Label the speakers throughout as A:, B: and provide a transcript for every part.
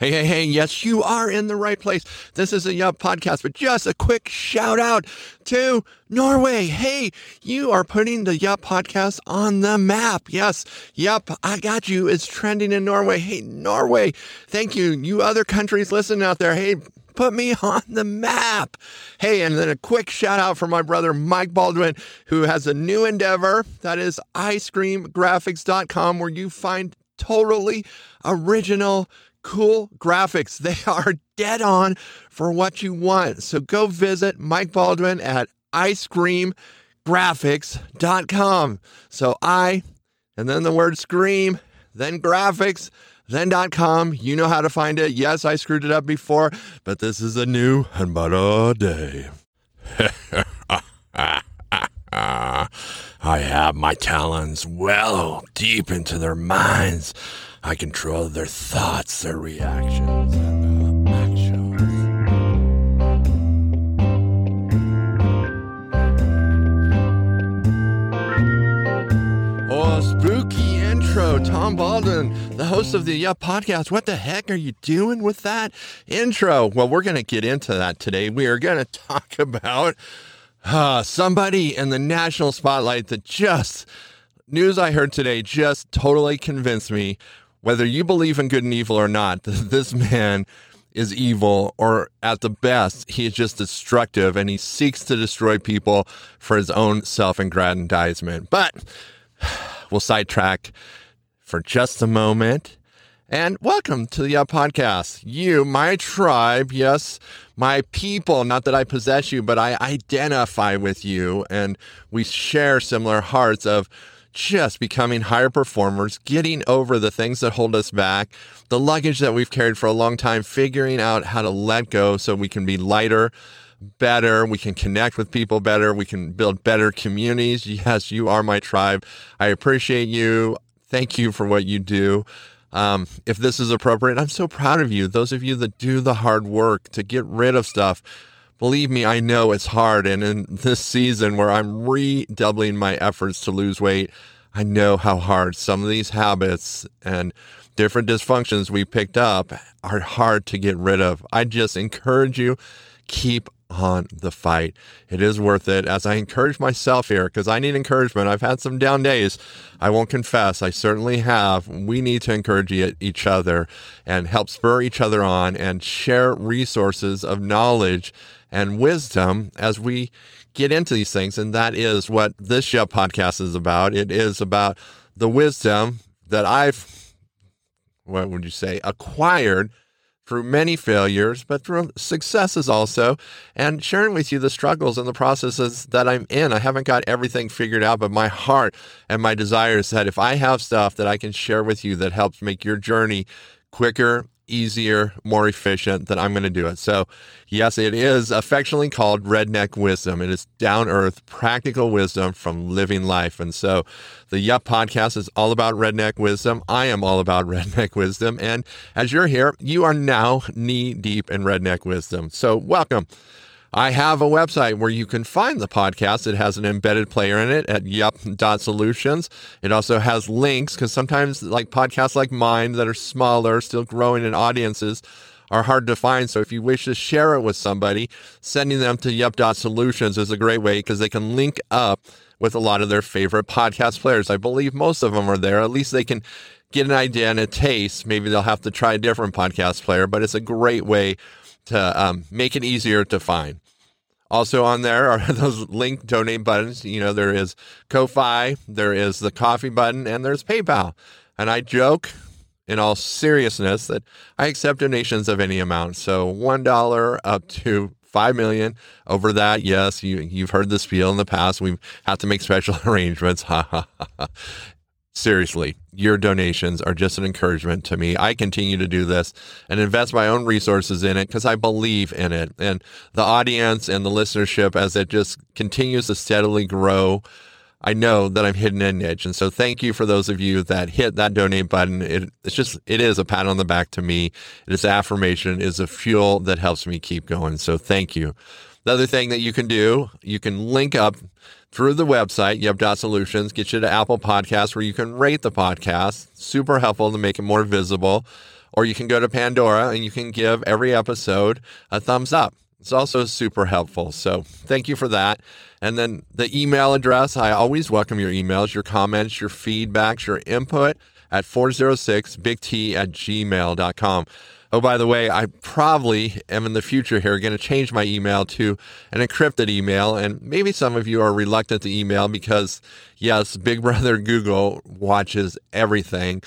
A: Hey, hey, hey, yes, you are in the right place. This is a Yup podcast, but just a quick shout out to Norway. Hey, you are putting the Yup podcast on the map. Yes, Yup, I got you. It's trending in Norway. Hey, Norway, thank you. You other countries listening out there, hey, put me on the map. Hey, and then a quick shout out for my brother Mike Baldwin, who has a new endeavor that is icecreamgraphics.com, where you find totally original cool graphics. They are dead on for what you want. So go visit Mike Baldwin at icecreamgraphics.com. So I, and then the word scream, then graphics, then .com. You know how to find it. Yes, I screwed it up before, but this is a new and better day. I have my talons well deep into their minds. I control their thoughts, their reactions, and their actions. Oh, spooky intro. Tom Baldwin, the host of the Yup podcast. What the heck are you doing with that intro? Well, we're going to get into that today. We are going to talk about uh, somebody in the national spotlight that just, news I heard today, just totally convinced me whether you believe in good and evil or not, this man is evil, or at the best, he is just destructive and he seeks to destroy people for his own self aggrandizement. But we'll sidetrack for just a moment. And welcome to the uh, podcast. You, my tribe, yes, my people, not that I possess you, but I identify with you, and we share similar hearts of just becoming higher performers, getting over the things that hold us back, the luggage that we've carried for a long time, figuring out how to let go so we can be lighter, better, we can connect with people better, we can build better communities. Yes, you are my tribe. I appreciate you. Thank you for what you do. Um, if this is appropriate, I'm so proud of you. Those of you that do the hard work to get rid of stuff believe me, I know it's hard. And in this season where I'm redoubling my efforts to lose weight, I know how hard some of these habits and different dysfunctions we picked up are hard to get rid of. I just encourage you, keep on the fight. It is worth it. As I encourage myself here, because I need encouragement. I've had some down days. I won't confess. I certainly have. We need to encourage each other and help spur each other on and share resources of knowledge and wisdom as we get into these things. And that is what this Yup podcast is about. It is about the wisdom that I've, what would you say, acquired through many failures, but through successes also, and sharing with you the struggles and the processes that I'm in. I haven't got everything figured out, but my heart and my desire is that if I have stuff that I can share with you that helps make your journey quicker easier, more efficient, then I'm going to do it. So, yes, it is affectionately called redneck wisdom. It is down earth, practical wisdom from living life. And so, the Yup podcast is all about redneck wisdom. I am all about redneck wisdom. And as you're here, you are now knee deep in redneck wisdom. So, welcome. I have a website where you can find the podcast. It has an embedded player in it at yup.solutions. It also has links because sometimes, like podcasts like mine that are smaller, still growing in audiences, are hard to find. So if you wish to share it with somebody, sending them to yup.solutions is a great way because they can link up with a lot of their favorite podcast players. I believe most of them are there. At least they can get an idea and a taste. Maybe they'll have to try a different podcast player, but it's a great way to um, make it easier to find. Also on there are those link donate buttons. You know, there is Ko-Fi, there is the coffee button, and there's PayPal. And I joke in all seriousness that I accept donations of any amount. So $1 up to five million. Over that, yes, you you've heard this spiel in the past. We have to make special arrangements. Seriously, your donations are just an encouragement to me. I continue to do this and invest my own resources in it because I believe in it. And the audience and the listenership, as it just continues to steadily grow, I know that I'm hitting a niche. And so thank you for those of you that hit that donate button. It, it's just, it is a pat on the back to me. It is affirmation, it is a fuel that helps me keep going. So thank you. The other thing that you can do, you can link up through the website, yup.solutions, get you to Apple Podcasts where you can rate the podcast. Super helpful to make it more visible. or you can go to Pandora and you can give every episode a thumbs up. It's also super helpful. So thank you for that. And then the email address, I always welcome your emails, your comments, your feedbacks, your input at 406bigt at gmail.com. Oh, by the way, I probably am in the future here going to change my email to an encrypted email. And maybe some of you are reluctant to email because, yes, Big Brother Google watches everything.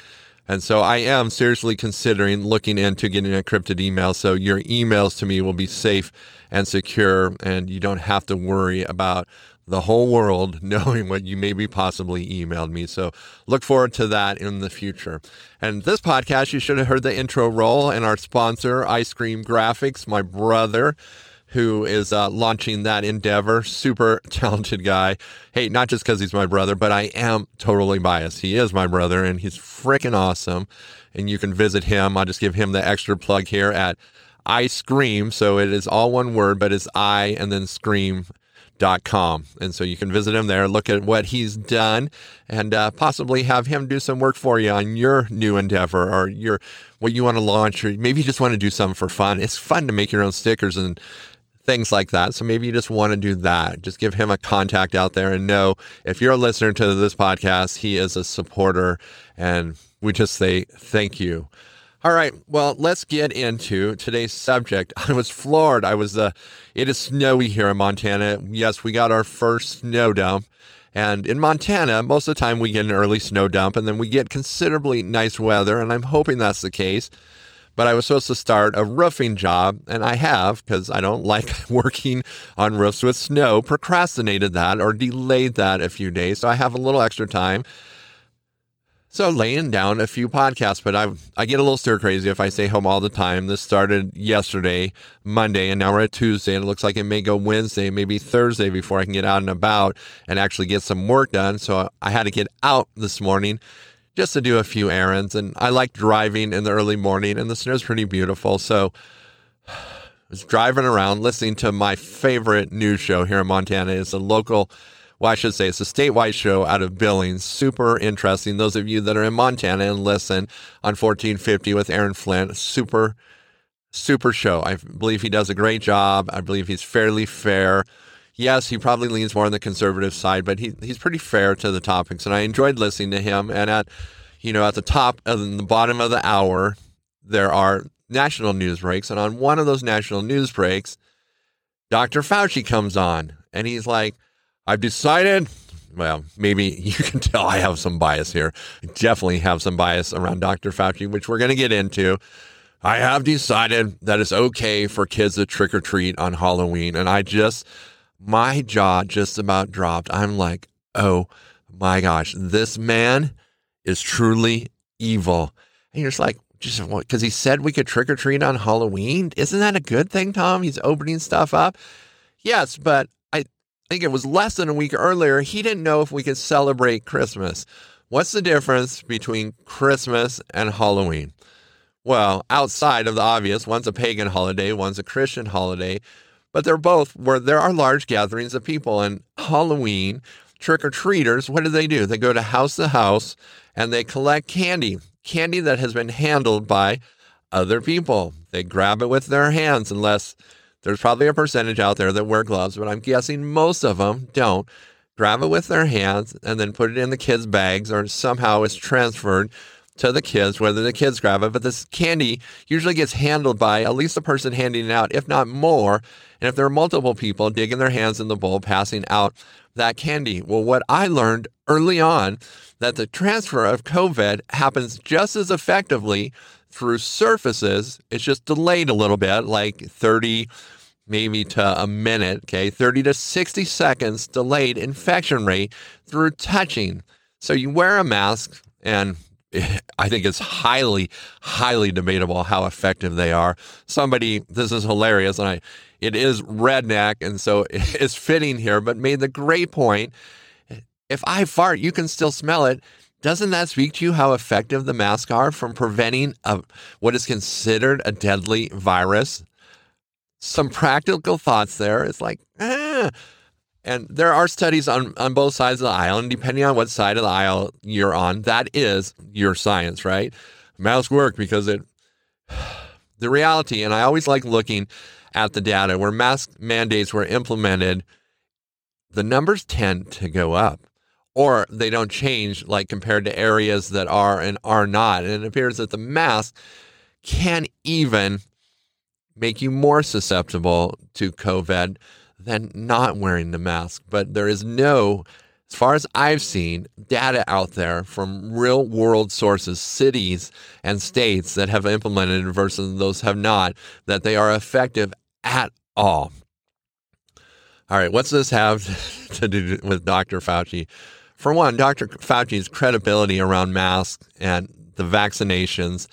A: And so I am seriously considering looking into getting an encrypted email so your emails to me will be safe and secure and you don't have to worry about the whole world knowing what you maybe possibly emailed me. So look forward to that in the future. And this podcast, you should have heard the intro roll and our sponsor, Ice Cream Graphics, my brother who is uh, launching that endeavor. Super talented guy. Hey, not just because he's my brother, but I am totally biased. He is my brother and he's freaking awesome. And you can visit him. I'll just give him the extra plug here at I Scream. So it is all one word, but it's I and then Scream. Com. And so you can visit him there, look at what he's done, and uh, possibly have him do some work for you on your new endeavor or your what you want to launch, or maybe you just want to do something for fun. It's fun to make your own stickers and things like that. So maybe you just want to do that. Just give him a contact out there and know if you're a listener to this podcast, he is a supporter. And we just say thank you. All right. Well, let's get into today's subject. I was floored. I was, uh, it is snowy here in Montana. Yes, we got our first snow dump. And in Montana, most of the time we get an early snow dump and then we get considerably nice weather. And I'm hoping that's the case but I was supposed to start a roofing job, and I have, because I don't like working on roofs with snow, procrastinated that or delayed that a few days. So I have a little extra time. So laying down a few podcasts, but I I get a little stir crazy if I stay home all the time. This started yesterday, Monday, and now we're at Tuesday, and it looks like it may go Wednesday, maybe Thursday before I can get out and about and actually get some work done. So I had to get out this morning just to do a few errands. And I like driving in the early morning, and the snow's pretty beautiful. So I was driving around listening to my favorite news show here in Montana. It's a local, well, I should say it's a statewide show out of Billings. Super interesting. Those of you that are in Montana and listen on 1450 with Aaron Flint, super, super show. I believe he does a great job. I believe he's fairly fair yes, he probably leans more on the conservative side, but he he's pretty fair to the topics, and I enjoyed listening to him. And at you know at the top uh, and the bottom of the hour, there are national news breaks, and on one of those national news breaks, Dr. Fauci comes on, and he's like, "I've decided." Well, maybe you can tell I have some bias here. I definitely have some bias around Dr. Fauci, which we're going to get into. I have decided that it's okay for kids to trick or treat on Halloween. And I just, my jaw just about dropped. I'm like, oh my gosh, this man is truly evil. And you're just like, just because he said we could trick or treat on Halloween. Isn't that a good thing, Tom? He's opening stuff up. Yes, but I think it was less than a week earlier. He didn't know if we could celebrate Christmas. What's the difference between Christmas and Halloween? Well, outside of the obvious, one's a pagan holiday, one's a Christian holiday but they're both where there are large gatherings of people. And Halloween, trick or treaters, what do they do? They go to house to house and they collect candy, candy that has been handled by other people. They grab it with their hands, unless there's probably a percentage out there that wear gloves, but I'm guessing most of them don't. Grab it with their hands and then put it in the kids' bags, or somehow it's transferred to the kids, whether the kids grab it. But this candy usually gets handled by at least the person handing it out, if not more. And if there are multiple people digging their hands in the bowl, passing out that candy. Well, what I learned early on that the transfer of COVID happens just as effectively through surfaces. It's just delayed a little bit, like 30 maybe to a minute, okay, 30 to 60 seconds delayed infection rate through touching. So you wear a mask and I think it's highly, highly debatable how effective they are. Somebody, this is hilarious, and I, it is redneck, and so it's fitting here, but made the great point. If I fart, you can still smell it. Doesn't that speak to you how effective the masks are from preventing a, what is considered a deadly virus? Some practical thoughts there. It's like, eh, and there are studies on, on both sides of the aisle, and depending on what side of the aisle you're on, that is your science, right? Masks work because it The reality, and I always like looking at the data where mask mandates were implemented, the numbers tend to go up or they don't change like compared to areas that are and are not. And it appears that the mask can even make you more susceptible to COVID than not wearing the mask. But there is no, as far as I've seen, data out there from real world sources, cities and states that have implemented versus those have not, that they are effective at all. All right, what's this have to do with Dr. Fauci? For one, Dr. Fauci's credibility around masks and the vaccinations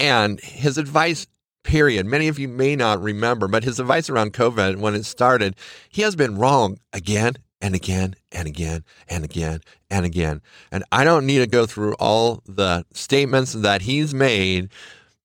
A: and his advice period. Many of you may not remember, but his advice around COVID when it started, he has been wrong again and again and again and again and again. And I don't need to go through all the statements that he's made,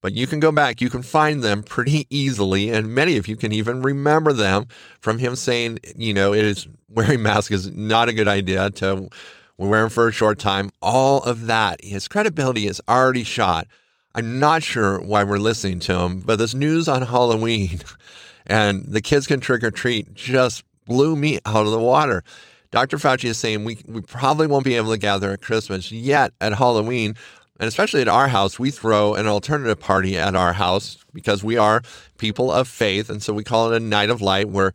A: but you can go back, you can find them pretty easily. And many of you can even remember them from him saying, you know, it is wearing masks is not a good idea to wear them for a short time. All of that, his credibility is already shot. I'm not sure why we're listening to him, but this news on Halloween and the kids can trick or treat just blew me out of the water. Dr. Fauci is saying we, we probably won't be able to gather at Christmas yet at Halloween. And especially at our house, we throw an alternative party at our house because we are people of faith. And so we call it a night of light where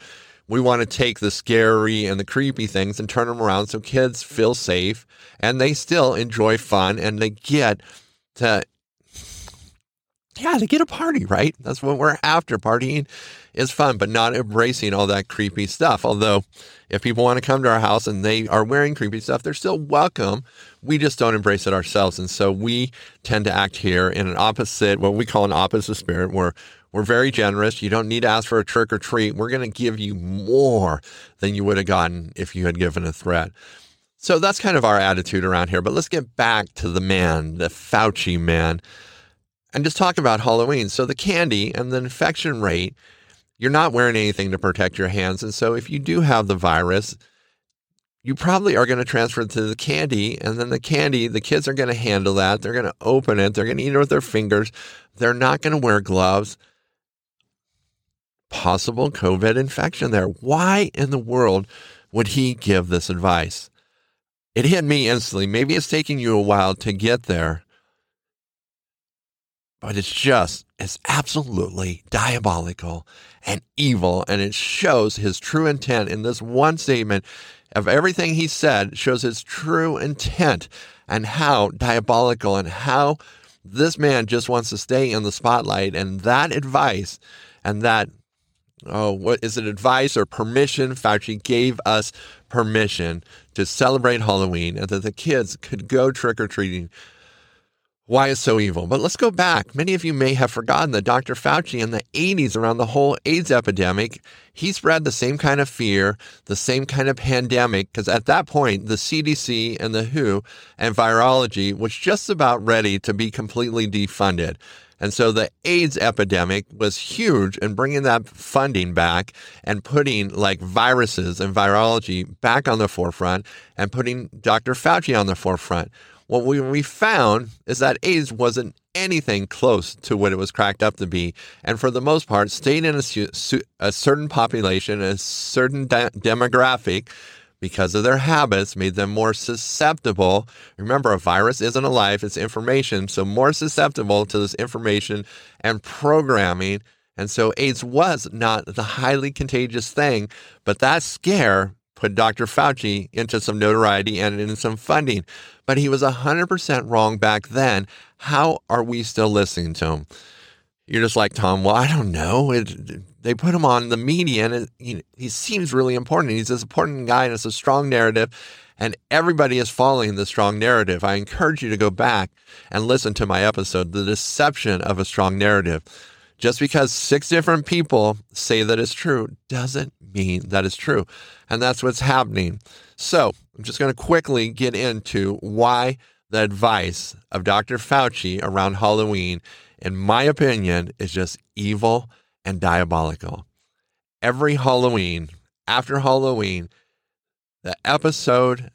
A: we want to take the scary and the creepy things and turn them around so kids feel safe and they still enjoy fun and they get to yeah, to get a party, right? That's what we're after. Partying is fun, but not embracing all that creepy stuff. Although, if people want to come to our house and they are wearing creepy stuff, they're still welcome. We just don't embrace it ourselves. And so we tend to act here in an opposite, what we call an opposite spirit, where we're very generous. You don't need to ask for a trick or treat. We're going to give you more than you would have gotten if you had given a threat. So that's kind of our attitude around here. But let's get back to the man, the Fauci man and just talk about Halloween. So the candy and the infection rate, you're not wearing anything to protect your hands. And so if you do have the virus, you probably are going to transfer it to the candy. And then the candy, the kids are going to handle that. They're going to open it. They're going to eat it with their fingers. They're not going to wear gloves. Possible COVID infection there. Why in the world would he give this advice? It hit me instantly. Maybe it's taking you a while to get there but it's just, it's absolutely diabolical and evil. And it shows his true intent in this one statement of everything he said, shows his true intent and how diabolical and how this man just wants to stay in the spotlight. And that advice and that, oh, what is it, advice or permission? Fauci gave us permission to celebrate Halloween and that the kids could go trick or treating why is so evil. But let's go back. Many of you may have forgotten that Dr. Fauci in the 80s, around the whole AIDS epidemic, he spread the same kind of fear, the same kind of pandemic, because at that point, the CDC and the WHO and virology was just about ready to be completely defunded. And so the AIDS epidemic was huge in bringing that funding back and putting like viruses and virology back on the forefront and putting Dr. Fauci on the forefront what we, we found is that AIDS wasn't anything close to what it was cracked up to be, and for the most part, stayed in a, a certain population, a certain de- demographic, because of their habits, made them more susceptible. Remember, a virus isn't alive, it's information, so more susceptible to this information and programming. And so AIDS was not the highly contagious thing, but that scare put Dr. Fauci into some notoriety and in some funding. But he was 100% wrong back then. How are we still listening to him? You're just like, Tom, well, I don't know. It, they put him on the media and it, he, he seems really important. He's this important guy and it's a strong narrative and everybody is following the strong narrative. I encourage you to go back and listen to my episode, The Deception of a Strong Narrative. Just because six different people say that it's true doesn't mean that is true. And that's what's happening. So I'm just going to quickly get into why the advice of Dr. Fauci around Halloween, in my opinion, is just evil and diabolical. Every Halloween, after Halloween, the episode,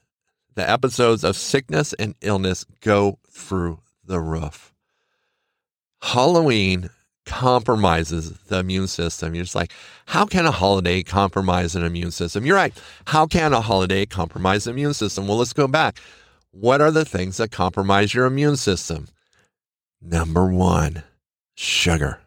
A: the episodes of sickness and illness go through the roof. Halloween compromises the immune system. You're just like, how can a holiday compromise an immune system? You're right. How can a holiday compromise the immune system? Well, let's go back. What are the things that compromise your immune system? Number one, sugar.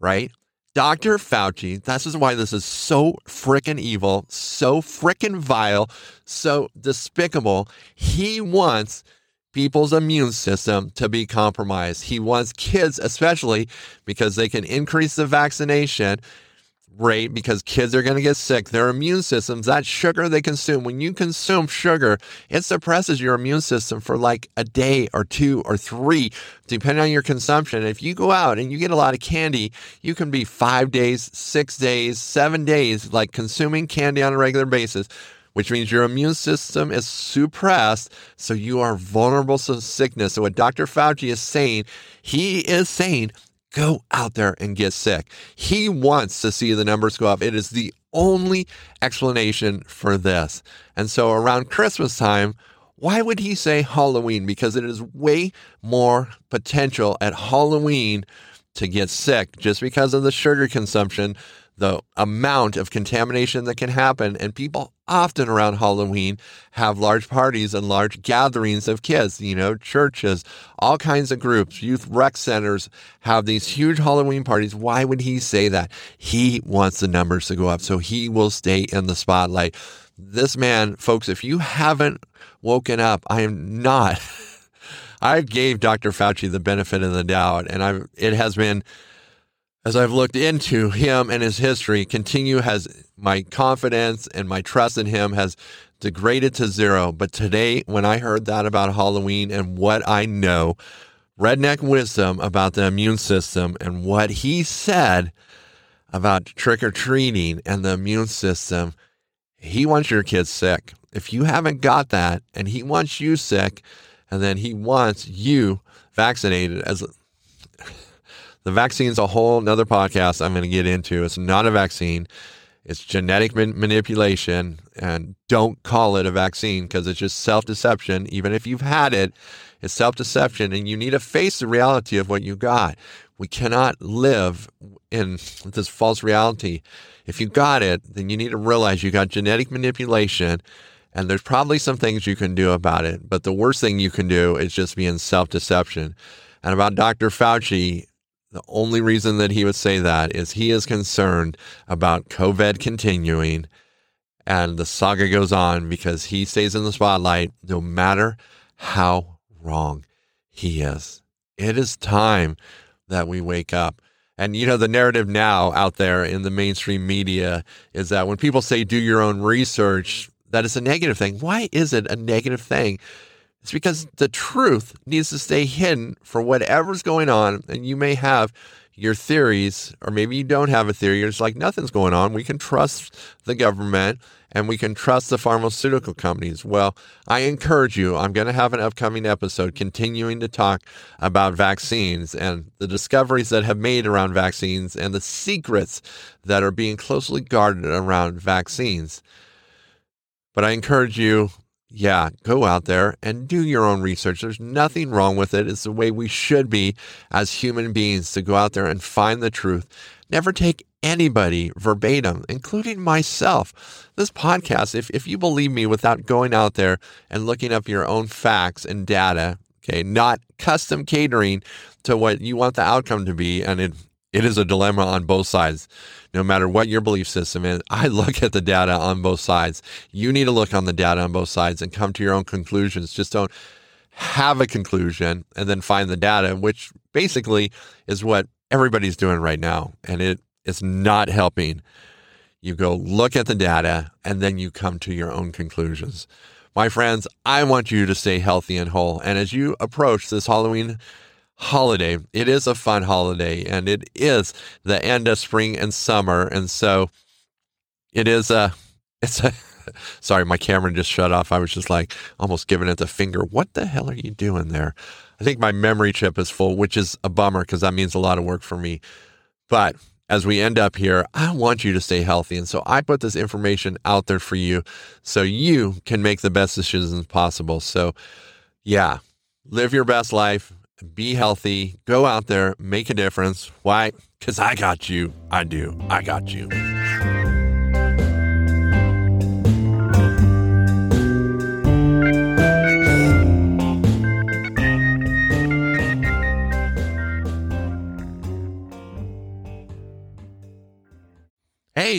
A: Right? Dr. Fauci, this is why this is so freaking evil, so freaking vile, so despicable. He wants people's immune system to be compromised. He wants kids, especially because they can increase the vaccination rate because kids are going to get sick. Their immune systems, that sugar they consume, when you consume sugar, it suppresses your immune system for like a day or two or three, depending on your consumption. If you go out and you get a lot of candy, you can be five days, six days, seven days, like consuming candy on a regular basis. Which means your immune system is suppressed, so you are vulnerable to sickness. So, what Dr. Fauci is saying, he is saying go out there and get sick. He wants to see the numbers go up. It is the only explanation for this. And so around Christmas time, why would he say Halloween? Because it is way more potential at Halloween to get sick just because of the sugar consumption the amount of contamination that can happen. And people often around Halloween have large parties and large gatherings of kids, you know, churches, all kinds of groups, youth rec centers have these huge Halloween parties. Why would he say that? He wants the numbers to go up so he will stay in the spotlight. This man, folks, if you haven't woken up, I am not. I gave Dr. Fauci the benefit of the doubt, and I've, it has been as I've looked into him and his history, continue has my confidence and my trust in him has degraded to zero. But today, when I heard that about Halloween and what I know, redneck wisdom about the immune system and what he said about trick or treating and the immune system, he wants your kids sick. If you haven't got that and he wants you sick, and then he wants you vaccinated as the vaccine is a whole nother podcast I'm going to get into. It's not a vaccine. It's genetic man- manipulation. And don't call it a vaccine because it's just self deception. Even if you've had it, it's self deception. And you need to face the reality of what you got. We cannot live in this false reality. If you got it, then you need to realize you got genetic manipulation. And there's probably some things you can do about it. But the worst thing you can do is just be in self deception. And about Dr. Fauci, the only reason that he would say that is he is concerned about COVID continuing and the saga goes on because he stays in the spotlight no matter how wrong he is. It is time that we wake up. And you know, the narrative now out there in the mainstream media is that when people say do your own research, that is a negative thing. Why is it a negative thing? It's because the truth needs to stay hidden for whatever's going on. And you may have your theories, or maybe you don't have a theory. It's like nothing's going on. We can trust the government and we can trust the pharmaceutical companies. Well, I encourage you, I'm going to have an upcoming episode continuing to talk about vaccines and the discoveries that have made around vaccines and the secrets that are being closely guarded around vaccines. But I encourage you yeah, go out there and do your own research. There's nothing wrong with it. It's the way we should be as human beings to go out there and find the truth. Never take anybody verbatim, including myself. This podcast, if, if you believe me without going out there and looking up your own facts and data, okay, not custom catering to what you want the outcome to be, and it is a dilemma on both sides. No matter what your belief system is, I look at the data on both sides. You need to look on the data on both sides and come to your own conclusions. Just don't have a conclusion and then find the data, which basically is what everybody's doing right now. And it is not helping. You go look at the data and then you come to your own conclusions. My friends, I want you to stay healthy and whole. And as you approach this Halloween holiday. It is a fun holiday and it is the end of spring and summer. And so it is a, it's a, sorry, my camera just shut off. I was just like almost giving it the finger. What the hell are you doing there? I think my memory chip is full, which is a bummer because that means a lot of work for me. But as we end up here, I want you to stay healthy. And so I put this information out there for you so you can make the best decisions possible. So, yeah, live your best life, be healthy, go out there, make a difference. Why? Because I got you. I do. I got you.